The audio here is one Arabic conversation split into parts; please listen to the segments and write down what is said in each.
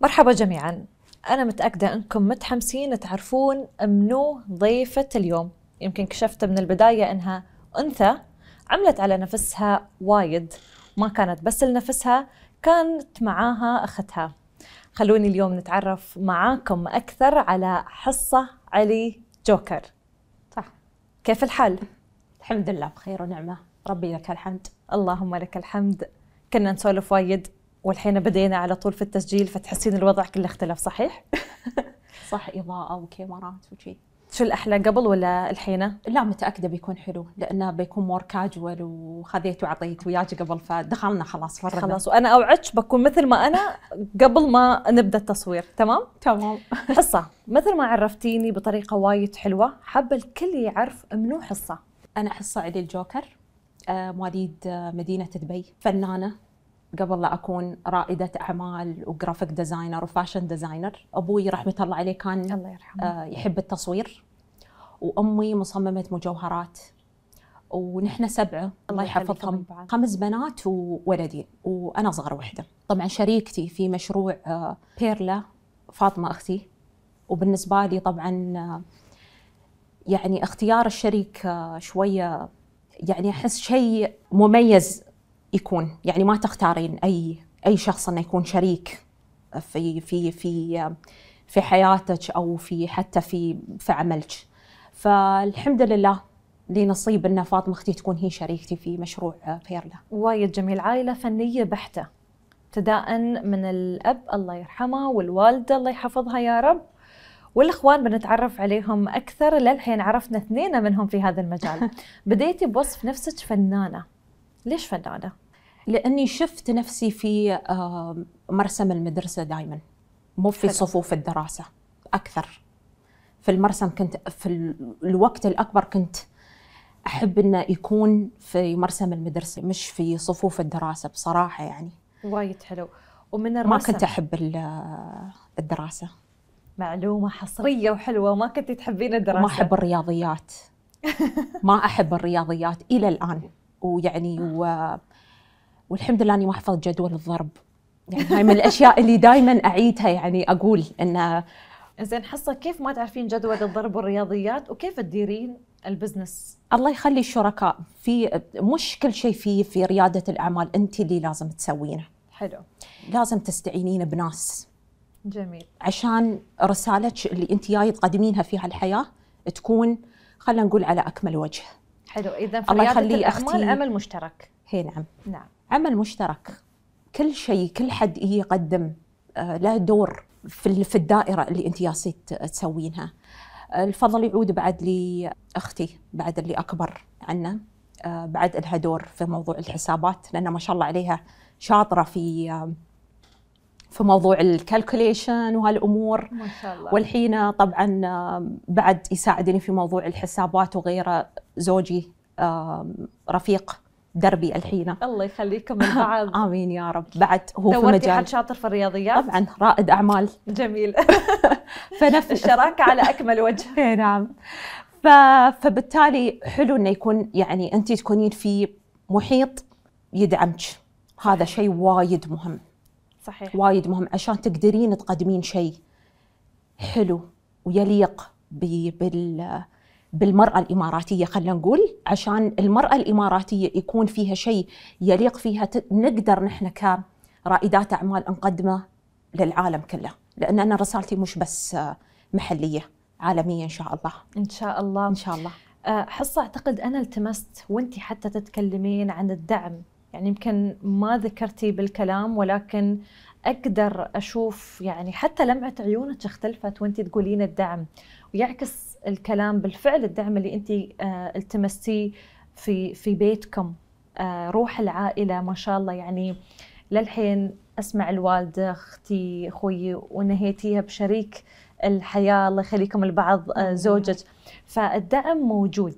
مرحبا جميعا. أنا متأكدة أنكم متحمسين تعرفون منو ضيفة اليوم. يمكن كشفت من البداية أنها أنثى عملت على نفسها وايد. ما كانت بس لنفسها كانت معاها أختها. خلوني اليوم نتعرف معاكم أكثر على حصة علي جوكر. صح. كيف الحال؟ الحمد لله بخير ونعمة. ربي لك الحمد. اللهم لك الحمد. كنا نسولف وايد. والحين بدينا على طول في التسجيل فتحسين الوضع كله اختلف صحيح؟ صح إضاءة وكاميرات وشي شو الأحلى قبل ولا الحين؟ لا متأكدة بيكون حلو لأنه بيكون مور كاجوال وخذيت وعطيت وياك قبل فدخلنا خلاص فرنا خلاص وأنا أوعدك بكون مثل ما أنا قبل ما نبدأ التصوير تمام؟ تمام حصة مثل ما عرفتيني بطريقة وايد حلوة حابة الكل يعرف منو حصة أنا حصة علي الجوكر آه، مواليد آه، مدينة دبي فنانة قبل لا أكون رائدة أعمال و graphic designer و fashion designer أبوي رحمة الله عليه كان الله يرحمه. آه، يحب التصوير وأمي مصممة مجوهرات ونحن سبعة الله يحفظهم. خمس بنات وولدين وأنا أصغر وحدة. طبعا شريكتي في مشروع آه، بيرلا فاطمة أختي. وبالنسبة لي طبعا آه، يعني اختيار الشريك شوية يعني أحس شيء مميز يكون. يعني ما تختارين أي أي شخص إنه يكون شريك في في في في حياتك أو في حتى في في عملك. فالحمد لله لي نصيب إن فاطمة أختي تكون هي شريكتي في مشروع بيرلا. وايد جميل. عائلة فنية بحتة. ابتداء من الأب الله يرحمه والوالدة الله يحفظها يا رب والإخوان بنتعرف عليهم أكثر للحين عرفنا اثنين منهم في هذا المجال. بديتي بوصف نفسك فنانة. ليش فنانة؟ لأني شفت نفسي في آه، مرسم المدرسة دائما مو في. صفوف الدراسة أكثر. في المرسم كنت في ال- الوقت الأكبر كنت أحب إنه يكون في مرسم المدرسة مش في صفوف الدراسة بصراحة يعني. وايد حلو. ومن الرسم؟ ما كنت أحب ال- الدراسة. معلومة حصرية وحلوة ما كنت تحبين الدراسة. ما أحب الرياضيات. ما أحب الرياضيات إلى الآن. ويعني و... والحمد لله أني ما احفظ جدول الضرب. يعني هاي من الأشياء اللي دائما أعيدها يعني أقول إن زين حصة كيف ما تعرفين جدول الضرب والرياضيات وكيف تديرين البزنس؟ الله يخلي الشركاء في مش كل شيء في في ريادة الأعمال أنت اللي لازم تسوينه. حلو. لازم تستعينين بناس. جميل. عشان رسالتك اللي أنت جاي تقدمينها في هالحياة تكون خلينا نقول على أكمل وجه. حلو. إذا في الله ريادة يخلي الأعمال أختي. عمل مشترك. هي نعم. نعم. عمل مشترك. كل شيء كل حد يقدم آه، له دور في في الدائرة اللي أنت جالسه ت- تسوينها. الفضل يعود بعد لاختي بعد اللي أكبر عنا. آه، بعد لها دور في موضوع الحسابات لأن ما شاء الله عليها شاطرة في آه، في موضوع الكالكوليشن وهالأمور. ما شاء الله. والحين طبعا بعد يساعدني في موضوع الحسابات وغيره زوجي رفيق دربي الحين. الله يخليكم البعض آمين يا رب. بعد هو في مجال. حد شاطر في الرياضيات؟ طبعا رائد أعمال. جميل. فنفس الشراكة على أكمل وجه. إيه نعم. ف... فبالتالي حلو إنه يكون يعني انت تكونين في محيط يدعمك. هذا شيء وايد مهم. صحيح. وايد مهم. عشان تقدرين تقدمين شيء حلو ويليق ب... بال بالمرأة الإماراتية خلينا نقول عشان المرأة الإماراتية يكون فيها شيء يليق فيها ت... نقدر نحن كرائدات أعمال نقدمه للعالم كله. لأن أنا رسالتي مش بس آه، محلية عالمية إن شاء الله. إن شاء الله. إن شاء الله. آه، حصة أعتقد أنا التمست وأنت حتى تتكلمين عن الدعم يعني يمكن ما ذكرتي بالكلام ولكن أقدر أشوف يعني حتى لمعة عيونك اختلفت وأنت تقولين الدعم ويعكس الكلام بالفعل الدعم اللي أنت آه، التمستيه في في بيتكم. آه، روح العائلة ما شاء الله يعني للحين أسمع الوالدة أختي أخوي ونهيتيها بشريك الحياة الله يخليكم البعض آه،. زوجك فالدعم موجود.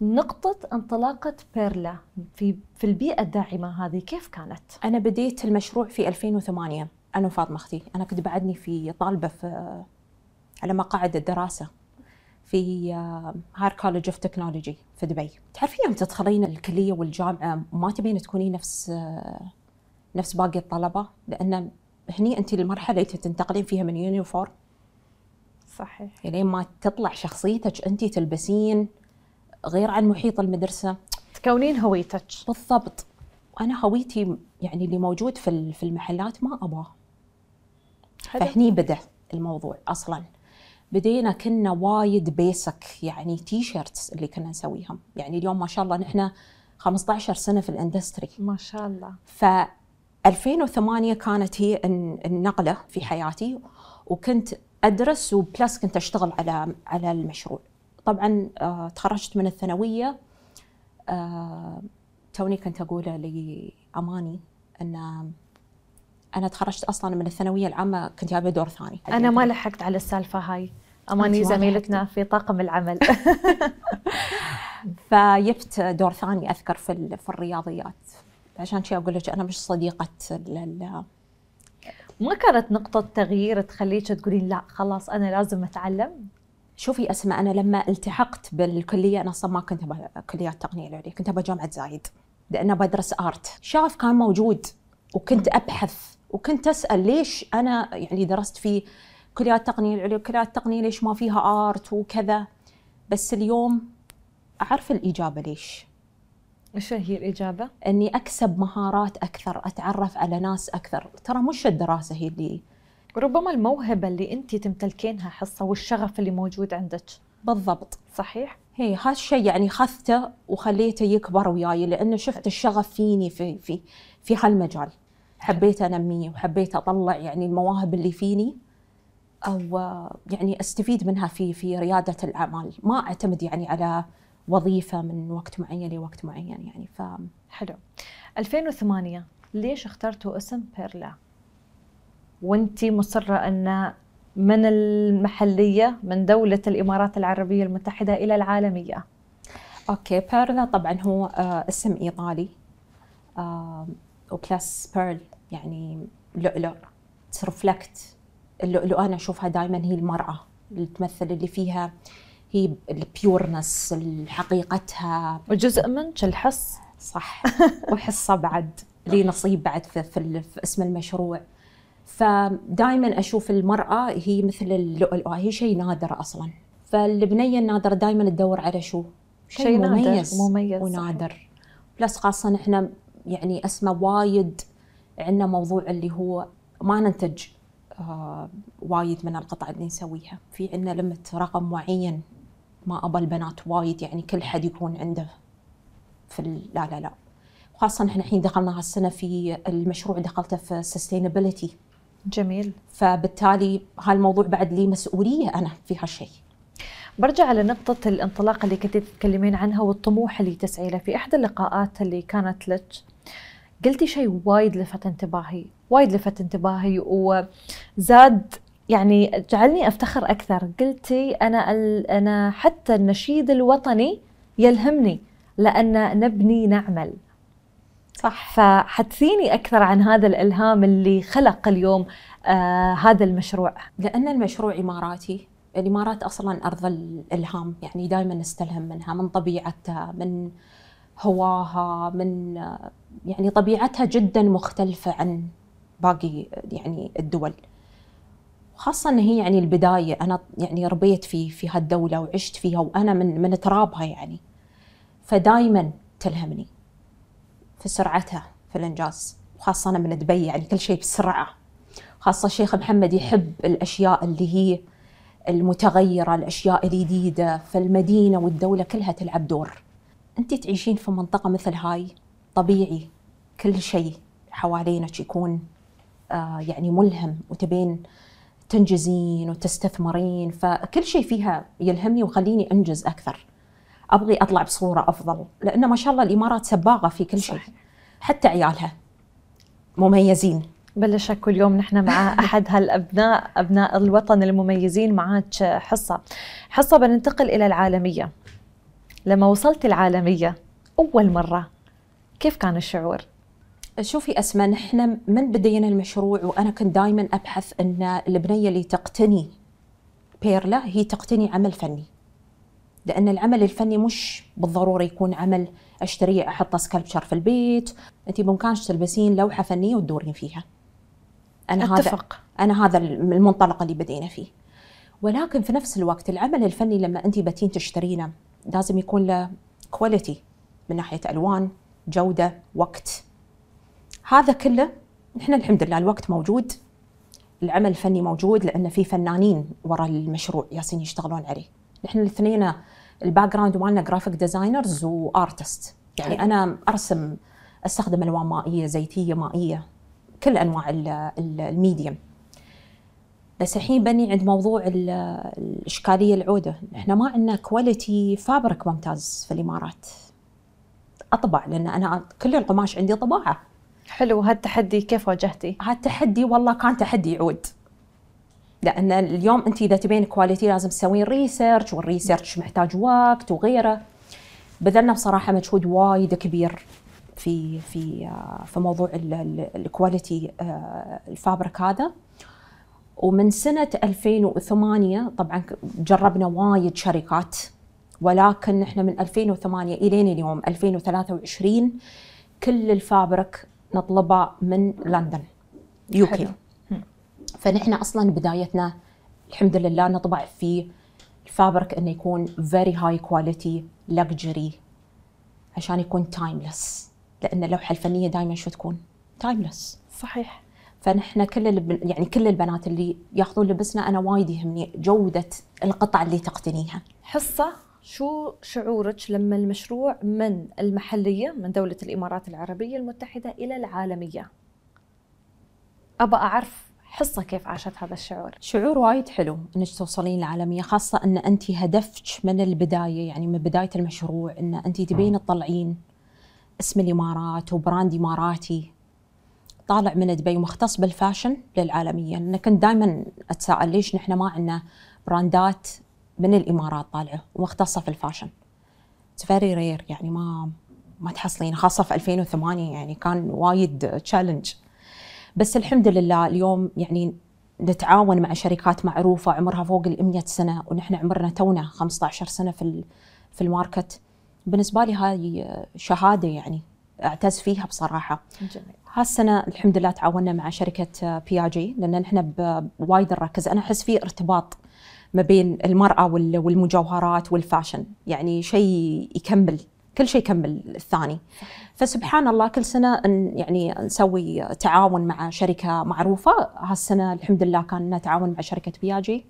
نقطة انطلاقة بيرلا في في البيئة الداعمة هذه كيف كانت؟ أنا بديت المشروع في 2008 أنا وفاطمة أختي. أنا كنت بعدني في طالبة في على مقاعد الدراسة في Higher College of Technology في دبي. تعرفين يوم تدخلين الكلية والجامعة ما تبين تكونين نفس آه، نفس باقي الطلبة؟ لأن هني انت المرحلة اللي تنتقلين فيها من uniform. صحيح. لين ما تطلع شخصيتك انت تلبسين غير عن محيط المدرسة. تكونين هويتك. بالضبط. وأنا هويتي يعني اللي موجود في في المحلات ما ابغاه فهني بدأ الموضوع أصلا. بدينا كنا وايد basic يعني T-shirts اللي كنا نسويهم. يعني اليوم ما شاء الله نحن 15 سنة في ال industry ما شاء الله. ف 2008 كانت هي النقلة في حياتي وكنت أدرس و plus كنت أشتغل على على المشروع. طبعا آه تخرجت من الثانوية آه توني كنت أقوله لأماني إن أنا تخرجت أصلا من الثانوية العامة كنت جايبة دور ثاني. أنا ما لحقت على السالفة هاي. أماني زميلتنا في طاقم العمل. فجبت دور ثاني أذكر في في الرياضيات. عشان شي أقول لك أنا مش صديقة ما كانت نقطة تغيير تخليك تقولين لا خلاص أنا لازم أتعلم؟ شوفي أسماء أنا لما التحقت بالكلية أنا أصلا ما كنت كليات التقنية العليا كنت بجامعة زايد لأنه بدرس آرت. شغف كان موجود وكنت أبحث وكنت أسأل ليش أنا يعني درست في كليات التقنية العليا كليات التقنية ليش ما فيها آرت وكذا. بس اليوم أعرف الإجابة ليش. إيش هي الإجابة؟ إني أكسب مهارات أكثر أتعرف على ناس أكثر. ترى مش الدراسة هي اللي ربما الموهبة اللي أنت تمتلكينها حصة والشغف اللي موجود عندك. بالضبط. صحيح؟ هي هذا الشيء يعني خذته وخليته يكبر وياي لأنه شفت الشغف فيني في في في هالمجال. حبيت أنميه وحبيت أطلع يعني المواهب اللي فيني أو يعني أستفيد منها في في ريادة الأعمال. ما أعتمد يعني على وظيفة من وقت معين لوقت معين يعني ف حلو. 2008 ليش اخترتوا اسم بيرلا؟ وانت مصرة أن من المحلية من دولة الإمارات العربية المتحدة إلى العالمية. أوكي بيرلا طبعا هو آه، اسم إيطالي. آه، و plus pearl يعني لؤلؤ ت reflect. اللؤلؤ أنا أشوفها دائما هي المرأة اللي تمثل اللي فيها هي ال pureness حقيقتها. وجزء منك الحص. صح. وحصة بعد لي نصيب بعد في, في اسم المشروع. فدائما أشوف المرأة هي مثل اللؤلؤ هي شيء نادر أصلا. فالبنية النادرة دائما تدور على شو؟ شيء مميز مميز ونادر. صحيح. بلس خاصة إحنا يعني اسمه وايد عندنا موضوع اللي هو ما ننتج آه وايد من القطع اللي نسويها. في عندنا لمت رقم معين ما أبى البنات وايد يعني كل حد يكون عنده في لا لا لا. خاصة إحنا الحين دخلنا هالسنة في المشروع دخلته في sustainability. جميل. فبالتالي هالموضوع بعد لي مسؤولية أنا في هالشيء. برجع على نقطة الانطلاق اللي كنت تتكلمين عنها والطموح اللي تسعي له في إحدى اللقاءات اللي كانت لك. قلتي شيء وايد لفت انتباهي وايد لفت انتباهي وزاد يعني جعلني أفتخر أكثر. قلتي أنا أنا حتى النشيد الوطني يلهمني لأن نبني نعمل. صح. فحدثيني أكثر عن هذا الإلهام اللي خلق اليوم آه هذا المشروع. لأن المشروع إماراتي. الإمارات أصلا أرض الإلهام يعني دائما نستلهم منها من طبيعتها من هواها من يعني طبيعتها جدا مختلفة عن باقي يعني الدول. خاصة إن هي يعني البداية أنا يعني ربيت في في هالدولة وعشت فيها وأنا من من ترابها يعني. فدائما تلهمني. في سرعتها في الإنجاز وخاصة أنا من دبي يعني كل شيء بسرعة. خاصة الشيخ محمد يحب الأشياء اللي هي المتغيرة الأشياء الجديدة فالمدينة والدولة كلها تلعب دور. أنت تعيشين في منطقة مثل هاي طبيعي كل شيء حوالينك يكون آه يعني ملهم وتبين تنجزين وتستثمرين فكل شيء فيها يلهمني ويخليني أنجز أكثر. أبغي أطلع بصورة أفضل لأن ما شاء الله الإمارات سباقه في كل شيء حتى عيالها مميزين. بلا شك اليوم نحن مع أحد هالأبناء أبناء الوطن المميزين معك حصة. حصة بننتقل إلى العالمية. لما وصلت العالمية أول مرة كيف كان الشعور؟ شوفي أسماء نحن من بدينا المشروع وأنا كنت دائما أبحث أن البنية اللي تقتني بيرلا هي تقتني عمل فني. لأن العمل الفني مش بالضرورة يكون عمل أشتريه أحطه سكالبشر في البيت. أنت بإمكانك تلبسين لوحة فنية وتدورين فيها. أنا أتفق. هذا أنا هذا المنطلق اللي بدينا فيه. ولكن في نفس الوقت العمل الفني لما انت بتين تشترينه لازم يكون له كواليتي من ناحية ألوان جودة وقت. هذا كله إحنا الحمد لله الوقت موجود العمل الفني موجود لأن في فنانين وراء المشروع يالسين يشتغلون عليه. نحن الاثنين ال background مالنا graphic designers و artist يعني. أنا أرسم أستخدم الوان مائيه زيتية مائية كل أنواع ال- ال- ال medium. بس الحين بنيي عند موضوع ال- الإشكالية العودة. إحنا ما عندنا quality fabric ممتاز في الإمارات. أطبع لأن أنا كل القماش عندي طباعة. حلو. هالتحدي كيف واجهتي؟ هذا التحدي والله كان تحدي عود لأن اليوم أنت إذا تبين quality لازم تسوين research وال research محتاج وقت وغيره. بذلنا بصراحة مجهود وايد كبير في في آه، في موضوع ال- ال- ال quality آه، ال fabric هذا. ومن سنة 2008 طبعا جربنا وايد شركات ولكن إحنا من 2008 إلين اليوم 2023 كل ال fabric نطلبه من لندن UK حلو. فنحن أصلا بدايتنا الحمد لله نطبع في ال fabric إنه يكون very high quality luxury عشان يكون timeless لأن اللوحة الفنية دائما شو تكون؟ timeless صحيح. فنحن كل الب... يعني كل البنات اللي ياخذون لبسنا أنا وايد يهمني جودة القطع اللي تقتنيها. حصة شو شعورك لما المشروع من المحلية من دولة الإمارات العربية المتحدة إلى العالمية؟ أبى أعرف حصة كيف عاشت هذا الشعور؟ شعور وايد حلو إنك توصلين العالميه خاصة إن أنت هدفك من البداية يعني من بداية المشروع إن أنت تبين تطلعين اسم الإمارات و brand إماراتي طالع من دبي ومختص بال fashion للعالمية. لأن كنت دائما أتساءل ليش نحن ما عندنا براندات من الإمارات طالعة ومختصة في ال fashion. very rare يعني ما ما تحصلين خاصة في 2008 يعني كان وايد challenge بس الحمد لله اليوم يعني نتعاون مع شركات معروفة عمرها فوق ال 100 سنة ونحن عمرنا تونا 15 سنة في في ال market. بالنسبة لي هاي شهادة يعني أعتز فيها بصراحة. جميل. هالسنة الحمد لله تعاوننا مع شركة بي جي لأن نحن ب- وايد نركز. أنا أحس في ارتباط ما بين المرأة وال- والمجوهرات وال fashion يعني شيء يكمل. كل شيء يكمل الثاني. فسبحان الله كل سنة يعني نسوي تعاون مع شركة معروفة. هالسنة الحمد لله كان لنا تعاون مع شركة بياجي.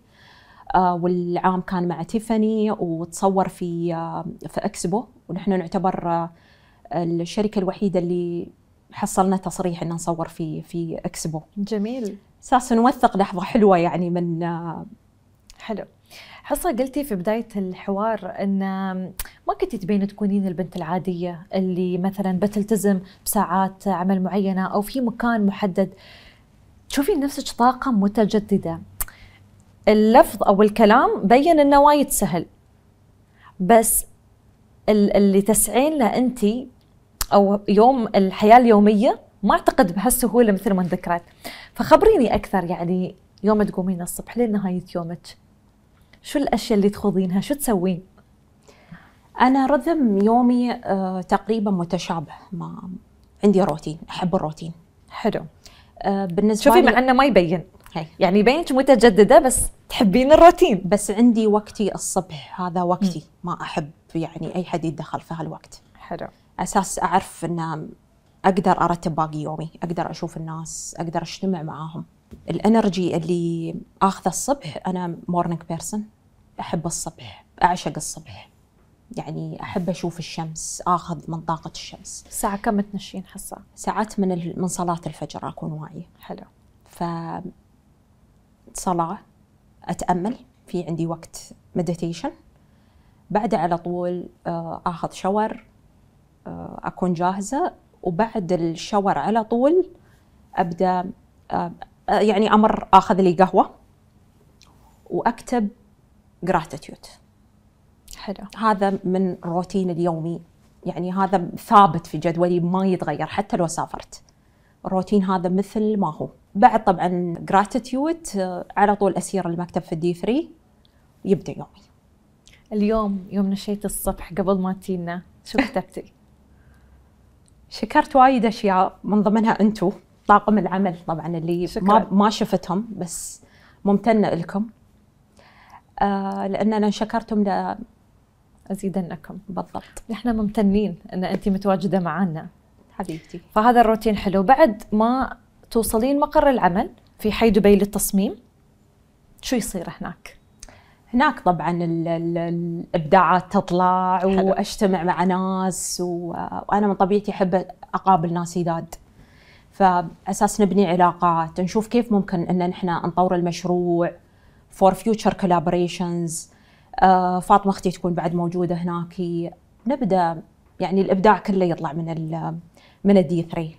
آه والعام كان مع تيفاني وتصور في آه في إكسبو. ونحن نعتبر آه الشركة الوحيدة اللي حصلنا تصريح ان نصور في في إكسبو. جميل. أساس نوثق لحظة حلوة يعني من حلو. حصة قلتي في بداية الحوار أن ما كنتي تبين تكونين البنت العادية اللي مثلا بتلتزم بساعات عمل معينة أو في مكان محدد. تشوفين نفسك طاقة متجددة. اللفظ أو الكلام بين أنه وايد سهل. بس ال- اللي تسعين له أنت أو يوم الحياة اليومية ما أعتقد بهالسهولة مثل ما ذكرت. فخبريني أكثر يعني يوم تقومين الصبح لين نهاية يومك؟ شو الأشياء اللي تخوضينها؟ شو تسوين؟ أنا رذم يومي آه تقريبا متشابه ما عندي روتين أحب الروتين. حلو. آه بالنسبة شوفي مع إنه ما يبين. هي. يعني يبينك متجددة بس تحبين الروتين. بس عندي وقتي الصبح هذا وقتي. ما أحب يعني أي حد يتدخل في هالوقت. حلو. أساس أعرف إن أقدر أرتب باقي يومي أقدر أشوف الناس أقدر أجتمع معاهم. ال energy اللي آخذه الصبح أنا morning person أحب الصبح أعشق الصبح. يعني أحب أشوف الشمس آخذ من طاقة الشمس. الساعة كم تنشين حصة؟ ساعات من ال- من صلاة الفجر أكون واعية. حلو. ف صلاة أتأمل في عندي وقت meditation بعدها على طول آه، آخذ shower آه، أكون جاهزة. وبعد ال shower على طول أبدأ آه، يعني أمر آخذ لي قهوة. وأكتب gratitude حلو. هذا من روتين اليومي. يعني هذا ثابت في جدولي ما يتغير حتى لو سافرت. الروتين هذا مثل ما هو. بعد طبعا gratitude على طول أسير المكتب في الدي 3 يبدأ يومي. اليوم يوم نشيت الصبح قبل ما تينا شو كتبتي؟ شكرت وايد أشياء من ضمنها أنتو. طاقم العمل طبعا اللي شكراً. ما ما شفتهم بس ممتنه لكم. آه لاننا شكرتم ل- ازيدنكم بالضبط. نحن ممتنين أن أنت متواجدة معنا. حبيبتي. فهذا الروتين حلو. بعد ما توصلين مقر العمل في حي دبي للتصميم شو يصير هناك؟ هناك طبعا ال ال الإبداعات تطلع حلو. وأجتمع مع ناس وأنا من طبيعتي أحب أقابل ناس جداد. فأساس نبني علاقات نشوف كيف ممكن أن إحنا نطور المشروع for future collaborations فاطمة أختي تكون بعد موجودة هناك. نبدأ يعني الإبداع كله يطلع من ال من ال D3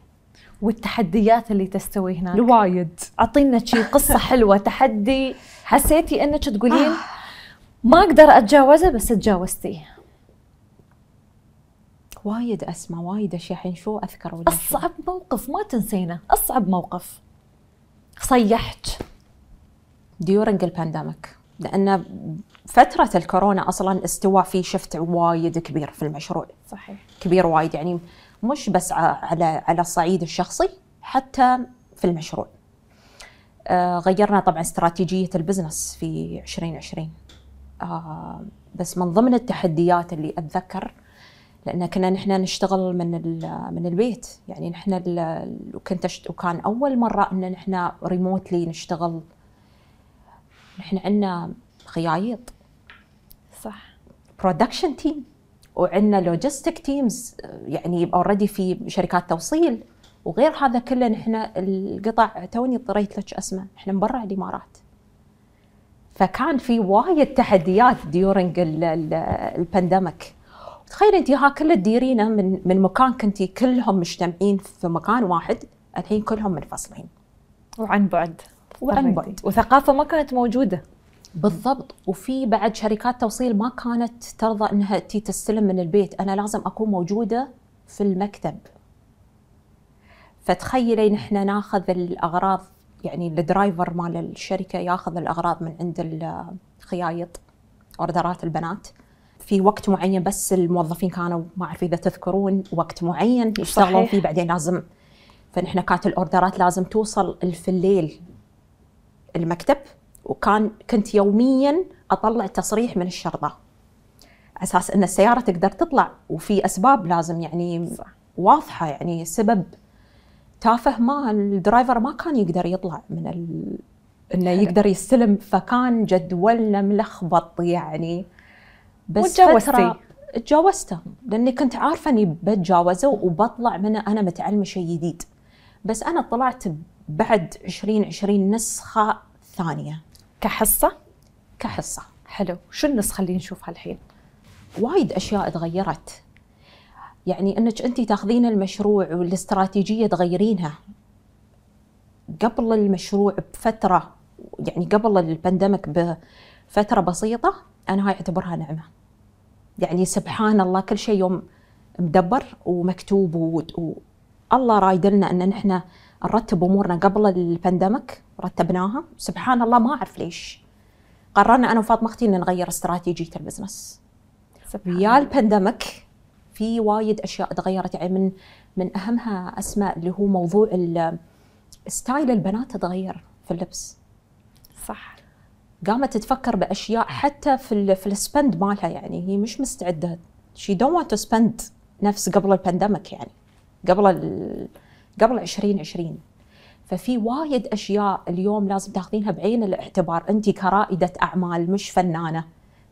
والتحديات اللي تستوي هناك. الوايد. أعطينا شي قصة حلوة. تحدي. حسيتي إنك تقولين ما أقدر أتجاوزه بس تجاوزتيه وايد اسماء وايد أشياء الحين. شو أذكر ولا شو؟ أصعب موقف ما تنسينه. أصعب موقف. صيحت. during ال pandemic لأن فترة الكورونا أصلا استوى في شفت وايد كبير في المشروع. صحيح. كبير وايد يعني مش بس على على الصعيد الشخصي حتى في المشروع. آه غيرنا طبعا استراتيجية البزنس في 2020 آه بس من ضمن التحديات اللي أتذكر لأن كنا نحن نشتغل من من البيت. يعني نحن وكنت وكان أول مرة إن نحن ريموتلي نشتغل نحن عندنا خيايط. صح. production team وعندنا logistic teams يعني already في شركات توصيل. وغير هذا كله نحن القطع توني اضطريت لك اسمه. إحنا من برا الإمارات. فكان في وايد تحديات during ال pandemic تخيل أنت ها كله تديرينه من من مكان كنتي كلهم مجتمعين في مكان واحد الحين كلهم منفصلين. وعن بعد. وعن. بعد. وثقافة ما كانت موجودة. بالضبط. وفي بعد شركات توصيل ما كانت ترضى إنها تي تستلم من البيت. أنا لازم أكون موجودة في المكتب. فتخيلي نحن ناخذ الأغراض يعني ال driver مال الشركة ياخذ الأغراض من عند الخيايط order ات البنات. في وقت معين بس الموظفين كانوا ما أعرف إذا تذكرون وقت معين يشتغلون. فيه. بعدين لازم فنحن كانت الأوردرات لازم توصل في الليل. المكتب وكان كنت يوميا أطلع تصريح من الشرطة أساس إن السيارة تقدر تطلع وفي أسباب لازم يعني. واضحة يعني سبب تافه ما الدرايفر ما كان يقدر يطلع من ال... إنه. يقدر يستلم فكان جدولنا ملخبط يعني بس. فترة تجاوزته لأني كنت عارفة إني بتجاوزه وبطلع منه أنا متعلمة شيء جديد بس أنا طلعت بعد 2020 نسخة ثانية. كحصة؟ كحصة. حلو. شو النسخة اللي نشوفها الحين؟ وايد أشياء تغيرت. يعني أنك انت تاخذين المشروع والاستراتيجية تغيرينها. قبل المشروع بفترة يعني قبل البانديميك بفترة بسيطة أنا هاي أعتبرها نعمة. يعني سبحان الله كل شيء يوم مدبر ومكتوب و... و... الله رايد لنا أن نحن نرتب أمورنا قبل ال pandemic رتبناها. سبحان الله ما أعرف ليش. قررنا أنا وفاطمة أختي إن نغير استراتيجية ال business. ويا. ال pandemic في وايد أشياء تغيرت يعني من من أهمها أسماء اللي هو موضوع style البنات تغير في اللبس. صح. قامت تفكر بأشياء حتى في ال في ال spend مالها يعني هي مش مستعدة. she don't to spend نفس قبل ال pandemic يعني قبل ال قبل 2020 ففي وايد أشياء اليوم لازم تاخذينها بعين الاعتبار. انت كرائدة أعمال مش فنانة.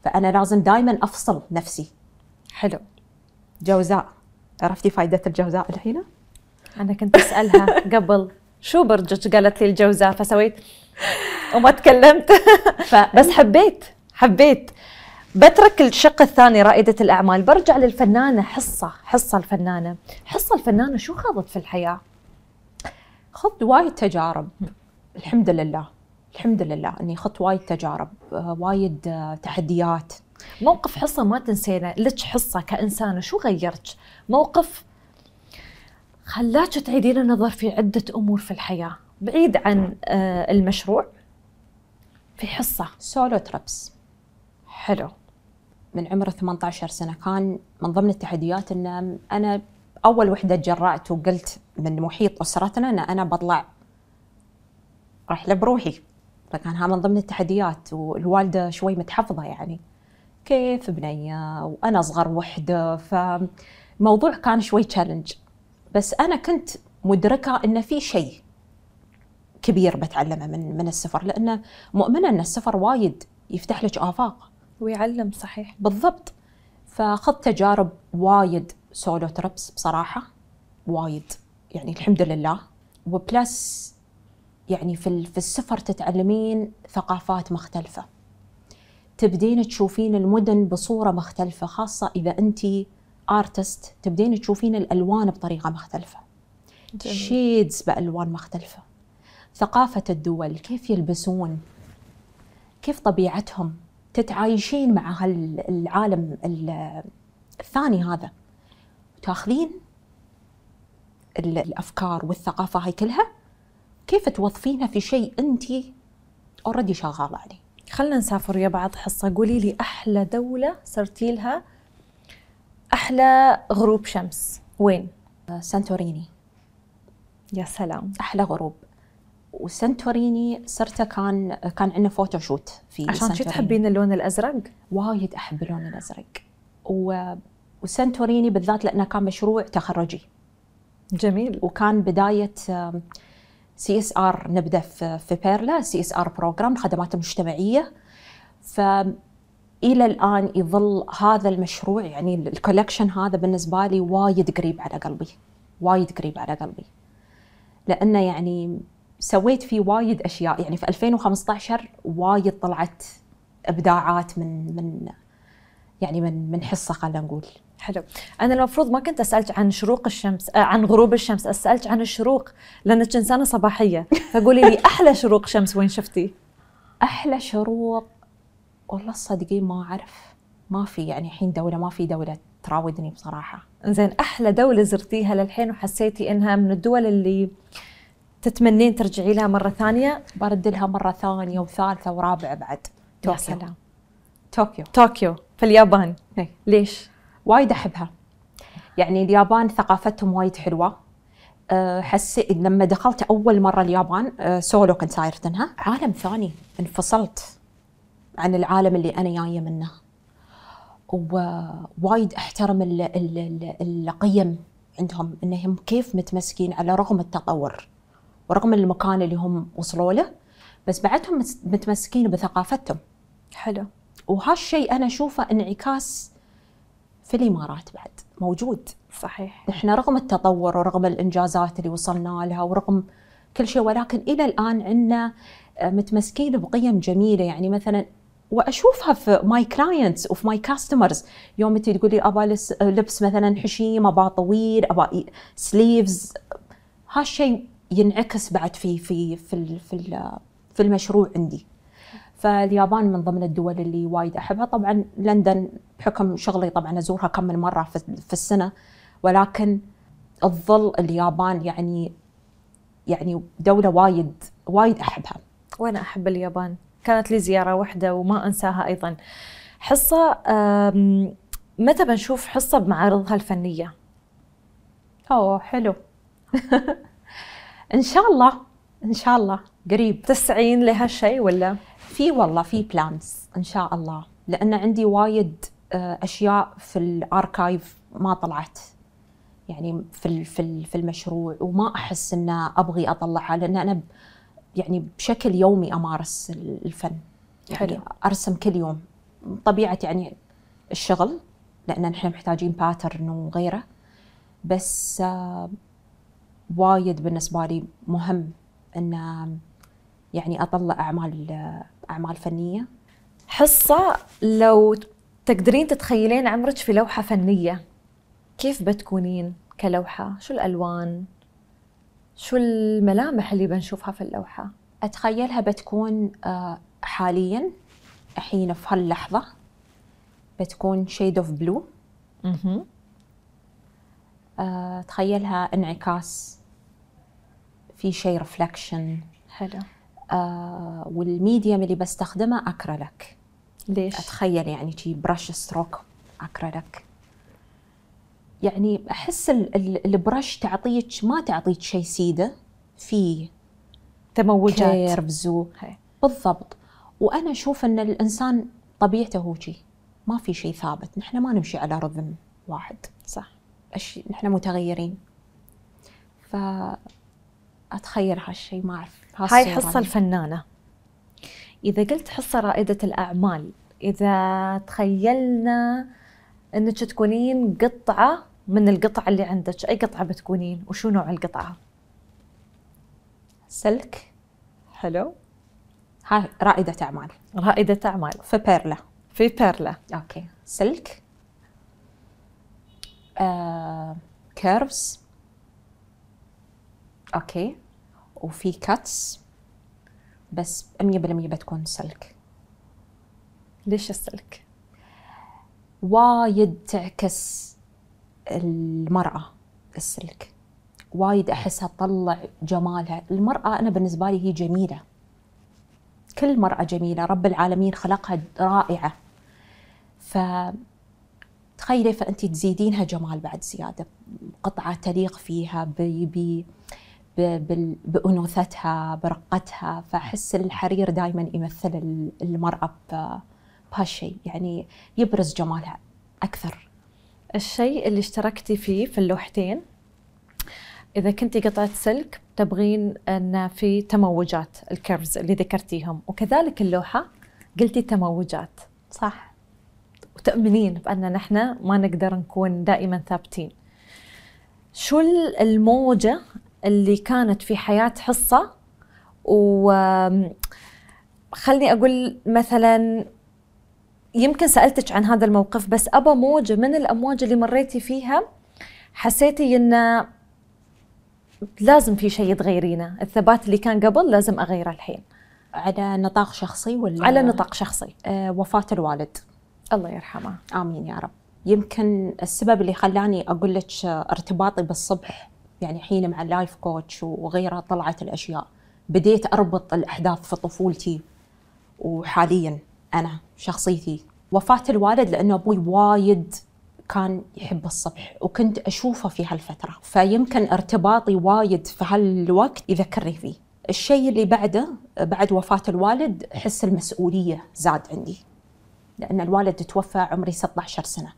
فأنا لازم دائما أفصل نفسي. حلو. جوزاء عرفتي فائدة الجوزاء الحين؟ أنا كنت أسألها قبل شو برجك قالت لي الجوزاء؟ فسويت وما تكلمت. بس حبيت حبيت. بترك الشق الثاني رائدة الأعمال. برجع للفنانة حصة حصة الفنانة. حصة الفنانة شو خاضت في الحياة؟ خضت وايد تجارب. الحمد لله. الحمد لله إني خضت وايد تجارب آه، وايد آه، تحديات. موقف حصة ما تنسينه لك حصة كإنسانة شو غيرك موقف خلاك تعيدين النظر في عدة أمور في الحياة. بعيد عن آه، المشروع في حصة. سولو تريبس حلو. من عمر 18 سنة. كان من ضمن التحديات إن أنا أول وحدة تجرأت وقلت من محيط أسرتنا إن أنا بطلع رحله بروحي. فكان ها من ضمن التحديات والوالدة شوي متحفظة يعني. كيف بنية؟ وأنا أصغر وحدة فالموضوع كان شوي challenge بس أنا كنت مدركة إن في شيء كبير بتعلمه من من السفر لأنه مؤمنة إن السفر وايد يفتح لك آفاق. ويعلم صحيح. بالضبط. فأخذت تجارب وايد solo trips بصراحة وايد يعني الحمد لله. و plus يعني في في السفر تتعلمين ثقافات مختلفة. تبدين تشوفين المدن بصورة مختلفة خاصة إذا أنت ارتست تبدين تشوفين الألوان بطريقة مختلفة. شيدز بألوان مختلفة. ثقافة الدول كيف يلبسون؟ كيف طبيعتهم؟ تتعايشين مع هالعالم الثاني هذا. تاخذين الأفكار والثقافة هاي كلها؟ كيف توظفينها في شيء انت already شغالة عليه؟ خلنا نسافر يا بعض حصة. قولي لي أحلى دولة صرتي لها؟ أحلى غروب شمس. وين؟ سانتوريني. يا سلام. أحلى غروب. وسنتوريني صرت كان كان عندنا photo shoot في عشان شو تحبين اللون الأزرق؟ وايد أحب اللون الأزرق. و... وسنتوريني بالذات لأنه كان مشروع تخرجي. جميل. وكان بداية CSR نبدأ في بيرلا CSR program الخدمات المجتمعيه ف إلى الآن يظل هذا المشروع يعني ال collection هذا بالنسبة لي وايد قريب على قلبي. وايد قريب على قلبي. لأنه يعني سويت فيه وايد أشياء. يعني في 2015 وايد طلعت إبداعات من من يعني من من حصة خلينا نقول. حلو. أنا المفروض ما كنت أسألك عن شروق الشمس آه عن غروب الشمس أسألك عن الشروق لأنك إنسانة صباحية. فقولي لي أحلى شروق شمس وين شفتي؟ أحلى شروق؟ والله صدقين ما أعرف. ما في يعني الحين دولة ما في دولة تراودني بصراحة. زين أحلى دولة زرتيها للحين وحسيتي إنها من الدول اللي تتمنين ترجعي لها مرة ثانية؟ برد لها مرة ثانية وثالثة ورابعة بعد. طوكيو يا سلام. طوكيو طوكيو في اليابان. هي. ليش؟ وايد أحبها. يعني اليابان ثقافتهم وايد حلوة. أه، حسيت لما دخلت أول مرة اليابان أه، سولو كنت سايرتنها عالم ثاني انفصلت عن العالم اللي أنا جاية منه. ووايد أحترم القيم عندهم إنهم كيف متمسكين على رغم التطور ورغم المكان اللي هم وصلوا له بس بعدهم متمسكين بثقافتهم. حلو. وهالشيء أنا أشوفه انعكاس في الإمارات بعد. موجود. صحيح. إحنا رغم التطور ورغم الإنجازات اللي وصلنا لها ورغم كل شيء ولكن إلى الآن عندنا آه، متمسكين بقيم جميلة. يعني مثلا وأشوفها في my clients وفي my customers يوم انت تقولي ابى لبس مثلا حشيم ابى طويل ابى sleeves هالشيء ينعكس بعد في في في في, في المشروع عندي. فاليابان من ضمن الدول اللي وايد أحبها. طبعا لندن بحكم شغلي طبعا أزورها كم من مرة في, السنة. ولكن تظل اليابان يعني يعني دولة وايد وايد أحبها. وأنا أحب اليابان. كانت لي زيارة واحدة وما أنساها أيضا. حصة متى بنشوف حصة بمعارضها الفنية؟ أوه حلو. إن شاء الله إن شاء الله. قريب. تسعين لهالشيء ولا؟ في والله في plans إن شاء الله. لأن عندي وايد آه، أشياء في ال archive ما طلعت. يعني في في المشروع وما أحس إن أبغي أطلعها لأن أنا يعني بشكل يومي أمارس الفن. يعني حلو. أرسم كل يوم. طبيعة يعني الشغل لأن نحن محتاجين باترن وغيره. بس آه، وايد بالنسبة لي مهم إن يعني أطلع أعمال أعمال فنية؟ حصة لو تقدرين تتخيلين عمرك في لوحة فنية كيف بتكونين كلوحة؟ شو الألوان؟ شو الملامح اللي بنشوفها في اللوحة؟ أتخيلها بتكون آه، حاليا الحين في هاللحظة بتكون shade of blue تخيلها انعكاس في شيء reflection حلو. آه وال medium اللي بستخدمه اكريلك ليش؟ أتخيل يعني شي brush stroke acrylic يعني أحس ال- ال- ال brush تعطيك ما تعطيك شيء سيدة في تموجات. كيرفز. بالضبط. وأنا أشوف إن الإنسان طبيعته هو شي ما في شيء ثابت. نحن ما نمشي على رذم واحد. صح. أش... نحن متغيرين. ف اتخيل هالشيء ما أعرف. هاي حصة. الفنانة. إذا قلت حصة رائدة الأعمال إذا تخيلنا أنك تكونين قطعة من القطع اللي عندك أي قطعة بتكونين؟ وشو نوع القطعة؟ silk. حلو. هاي رائدة أعمال. رائدة أعمال. في بيرلا. في بيرلا. okay. silk. آه... curves okay. وفي cuts بس 100% بتكون silk ليش ال silk؟ وايد تعكس المرأة السلك. وايد أحسها تطلع جمالها. المرأة أنا بالنسبة لي هي جميلة. كل مرأة جميلة. رب العالمين خلقها رائعة. ف تخيلي فأنت تزيدينها جمال بعد زيادة. قطعة تليق فيها ب... ب... ب... بال- بأنوثتها برقتها فأحس الحرير دائما يمثل ال- المرأة ب... بهالشيء يعني يبرز جمالها أكثر. الشيء اللي اشتركتي فيه في اللوحتين إذا كنتي قطعة سلك تبغين أن في تموجات الكيرفز اللي ذكرتيهم. وكذلك اللوحة قلتي تموجات. صح. وتؤمنين بأن نحن ما نقدر نكون دائما ثابتين. شو ال- الموجة اللي كانت في حياة حصة و خلني أقول مثلا يمكن سألتك عن هذا الموقف بس أبى موجة من الأمواج اللي مريتي فيها حسيتي إن لازم في شيء تغيرينه؟ الثبات اللي كان قبل لازم أغيره الحين. على نطاق شخصي ولا؟ على نطاق شخصي. آه وفاة الوالد. الله يرحمه. آمين يا رب. يمكن السبب اللي خلاني أقول لك ارتباطي بالصبح يعني حين مع اللايف كوتش وغيرها طلعت الأشياء. بديت أربط الأحداث في طفولتي وحاليا أنا شخصيتي. وفاة الوالد لأنه أبوي وايد كان يحب الصبح وكنت أشوفه في هالفترة. فيمكن ارتباطي وايد في هالوقت يذكرني فيه. الشيء اللي بعده بعد وفاة الوالد حس المسؤولية زاد عندي. لأن الوالد توفى عمري 16 سنة.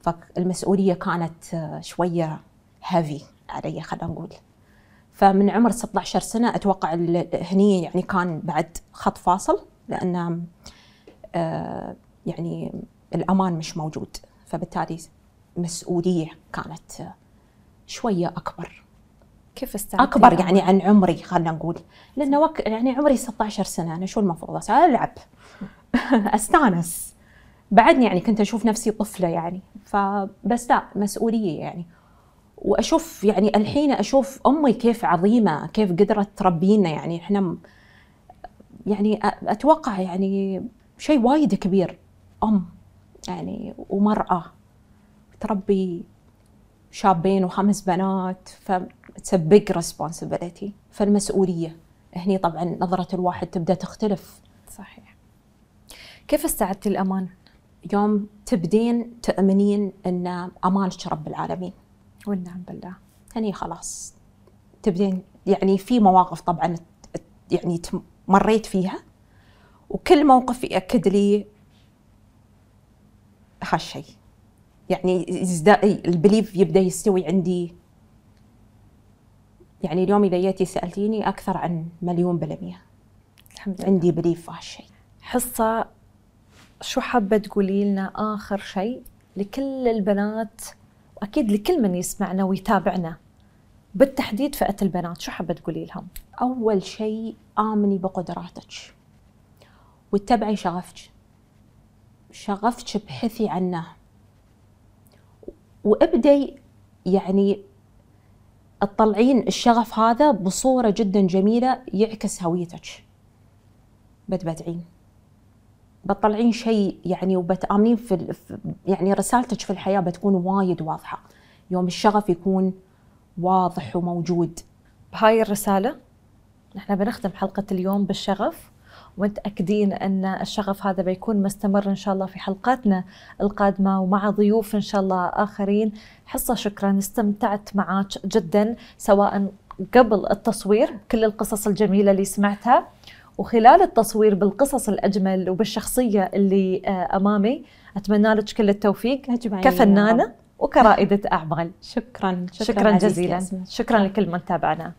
فالمسؤولية كانت شوية هافي علي خلينا نقول. فمن عمر 16 سنة أتوقع ال- هني يعني كان بعد خط فاصل لأن آه، يعني الأمان مش موجود. فبالتالي مسؤولية كانت شوية أكبر. كيف استعدتي أكبر لها؟ يعني عن عمري خلينا نقول. لأنه وك... يعني عمري 16 سنة أنا شو المفروض؟ أسوي؟ ألعب. أستانس. بعدني يعني كنت أشوف نفسي طفلة يعني. فبس لا مسؤولية يعني. وأشوف يعني الحين أشوف أمي كيف عظيمة كيف قدرت تربينا. يعني إحنا م- يعني أتوقع يعني شيء وايد كبير. أم يعني ومرأة تربي شابين وخمس بنات ف big responsibility. فالمسؤولية. هني طبعا نظرة الواحد تبدأ تختلف. صحيح. كيف استعدتي الأمان؟ يوم تبدين تؤمنين أن أمانك رب العالمين. والنعم بالله. هني خلاص. تبدين يعني في مواقف طبعا يعني مريت فيها وكل موقف يأكد لي هالشيء يعني البليف يبدأ يستوي عندي. يعني اليوم إذا جيتي سألتيني أكثر عن مليون بالمية. الحمد لله. عندي بليف في هالشيء حصة شو حابة تقولي لنا آخر شيء لكل البنات وأكيد لكل من يسمعنا ويتابعنا. بالتحديد فئة البنات شو حابة تقولي لهم؟ أول شيء آمني بقدراتك. واتبعي شغفك. شغفك ابحثي عنه. وابدي يعني تطلعين الشغف هذا بصورة جدا جميلة يعكس هويتك. بتبدعين بتطلعين شيء يعني وبتآمنين في يعني رسالتك في الحياة بتكون وايد واضحة. يوم الشغف يكون واضح وموجود. بهاي الرسالة نحن بنختم حلقة اليوم بالشغف ومتأكدين أن الشغف هذا بيكون مستمر إن شاء الله في حلقاتنا القادمة ومع ضيوف إن شاء الله آخرين. حصة شكرا استمتعت معك جدا سواء قبل التصوير كل القصص الجميلة اللي سمعتها. وخلال التصوير بالقصص الأجمل وبالشخصية اللي آه، أمامي أتمنى لك كل التوفيق كفنانة وكرائدة أعمال. شكرا شكرا, شكرا جزيلا. شكرا لكل من تابعنا.